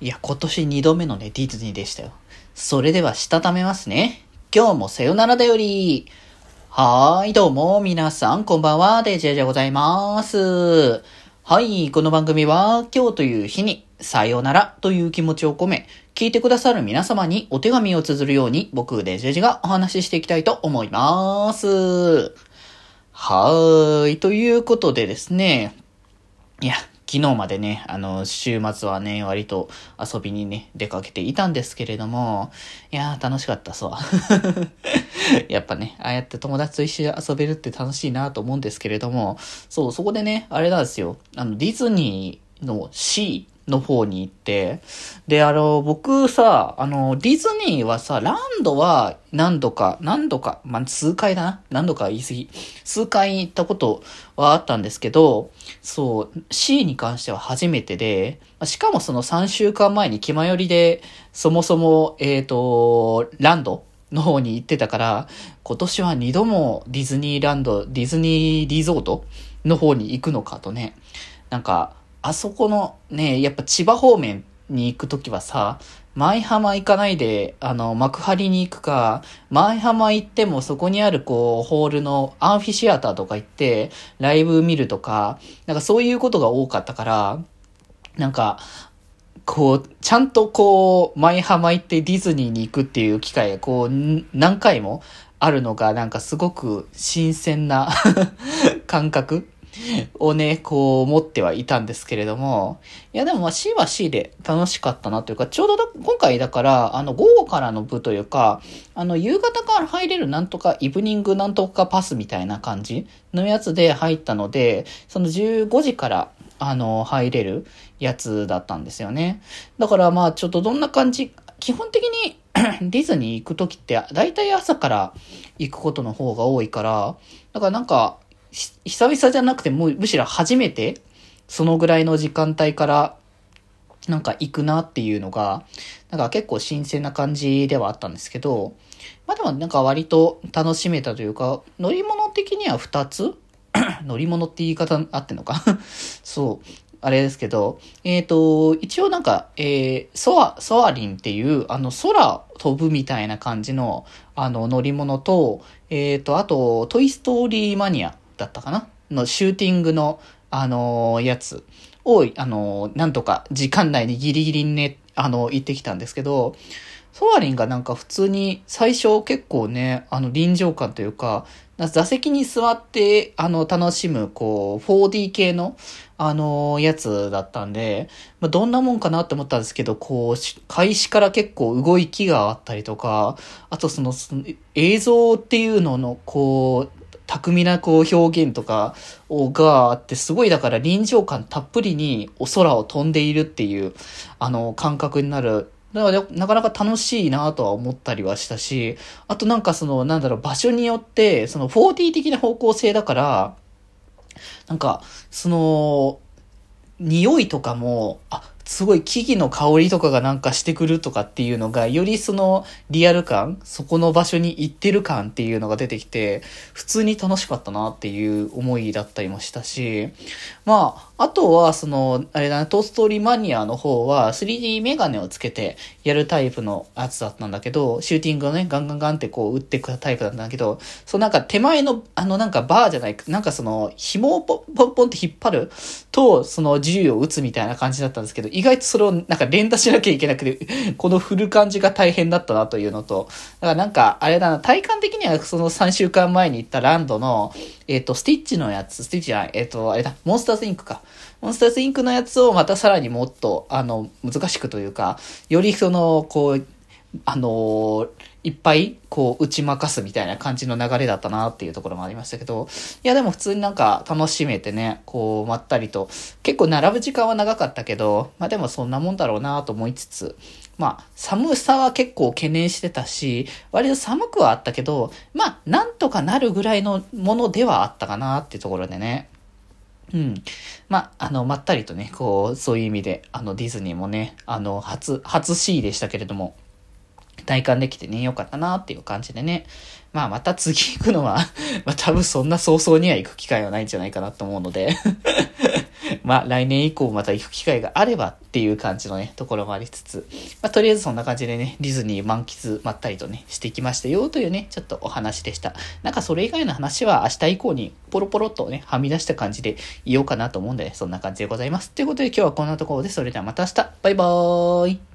いや、今年2度目のね、ディズニーでしたよ。それでは、したためますね。今日もさよならだより。はーい、どうも、皆さん、こんばんは、デジェジでございます。はい、この番組は、今日という日に、さよならという気持ちを込め、聞いてくださる皆様にお手紙を綴るように、僕、デジェジがお話ししていきたいと思います。はーい、ということでですね、いや、昨日までね、あの、週末はね、割と遊びにね、出かけていたんですけれども、いやー、楽しかったそう。やっぱね、ああやって友達と一緒に遊べるって楽しいなと思うんですけれども、そう、そこでね、あれなんですよ。あの、ディズニーの C の方に行って、で、あの、僕さ、あの、ディズニーはさ、ランドは何度か、何度か、まあ、数回だな。何度か言い過ぎ。数回行ったことはあったんですけど、そう、C に関しては初めてで、しかもその3週間前に気まよりで、そもそも、えっ、ー、と、ランドの方に行ってたから、今年は2度もディズニーランド、ディズニーリゾートの方に行くのかとね、なんか、あそこのね、やっぱ千葉方面に行くときはさ、舞浜行かないで、あの、幕張に行くか、舞浜行ってもそこにあるこう、ホールのアンフィシアターとか行って、ライブ見るとか、なんかそういうことが多かったから、なんか、こう、ちゃんとこう、舞浜行ってディズニーに行くっていう機会がこう、何回もあるのが、なんかすごく新鮮な 感覚 をね、こう持ってはいたんですけれども、いやでもまあ C は C で楽しかったなというか、ちょうど今回だから、あの午後からの部というか、あの夕方から入れるなんとかイブニングなんとかパスみたいな感じのやつで入ったので、その15時からあの入れるやつだったんですよね。だからまあちょっとどんな感じ、基本的に ディズニー行くときって、だいたい朝から行くことの方が多いから、だからなんか、久々じゃなくてもむしろ初めて、そのぐらいの時間帯から、なんか行くなっていうのが、なんか結構新鮮な感じではあったんですけど、まあでもなんか割と楽しめたというか、乗り物的には2つ 乗り物って言い方あってんのか？そう。あれですけど、えっ、ー、と、一応なんか、えー、ソア、ソアリンっていう、あの、空飛ぶみたいな感じの、あの、乗り物と、えっ、ー、と、あと、トイストーリーマニアだったかな？のシューティングの、あのー、やつ。を、あのー、なんとか時間内にギリギリにね、あのー、行ってきたんですけど、ソアリンがなんか普通に最初結構ね、あの臨場感というか、座席に座って、あの、楽しむ、こう、4D 系の、あの、やつだったんで、まあ、どんなもんかなって思ったんですけど、こう、開始から結構動きがあったりとか、あとその、その映像っていうのの、こう、巧みなこう表現とかがあって、すごいだから臨場感たっぷりにお空を飛んでいるっていう、あの、感覚になる。だから、なかなか楽しいなとは思ったりはしたし、あとなんかその、なんだろう、場所によって、その 4D 的な方向性だから、なんか、その、匂いとかも、あ、すごい木々の香りとかがなんかしてくるとかっていうのが、よりそのリアル感、そこの場所に行ってる感っていうのが出てきて、普通に楽しかったなっていう思いだったりもしたし、まあ、あとは、その、あれだね、トーストーリーマニアの方は 3D メガネをつけてやるタイプのやつだったんだけど、シューティングをね、ガンガンガンってこう打っていくタイプだったんだけど、そうなんか手前の、あのなんかバーじゃない、なんかその、紐をポンポンポンって引っ張ると、その銃を撃つみたいな感じだったんですけど、意外とそれをなんか連打しなきゃいけなくて、この振る感じが大変だったなというのと、だからなんか、あれだな、体感的にはその3週間前に行ったランドの、えっ、ー、と、スティッチのやつ、スティッチじゃない、えっ、ー、と、あれだ、モンスターズインクか。モンスターズインクのやつをまたさらにもっと、あの、難しくというか、よりその、こう、あのいっぱい、こう、打ち負かすみたいな感じの流れだったなっていうところもありましたけど、いや、でも普通になんか楽しめてね、こう、まったりと、結構並ぶ時間は長かったけど、まあでもそんなもんだろうなと思いつつ、まあ、寒さは結構懸念してたし、割と寒くはあったけど、まあ、なんとかなるぐらいのものではあったかなっていうところでね、うん。まあ、あの、まったりとね、こう、そういう意味で、あの、ディズニーもね、あの、初、初 C でしたけれども、体感できてね、よかったなっていう感じでね。まあ、また次行くのは まあ、多分そんな早々には行く機会はないんじゃないかなと思うので まあ来年以降また行く機会があればっていう感じのね、ところもありつつ、まあとりあえずそんな感じでね、ディズニー満喫まったりとね、してきましたよというね、ちょっとお話でした。なんかそれ以外の話は明日以降にポロポロっとね、はみ出した感じで言おうかなと思うんで、ね、そんな感じでございます。ということで今日はこんなところで、それではまた明日、バイバーイ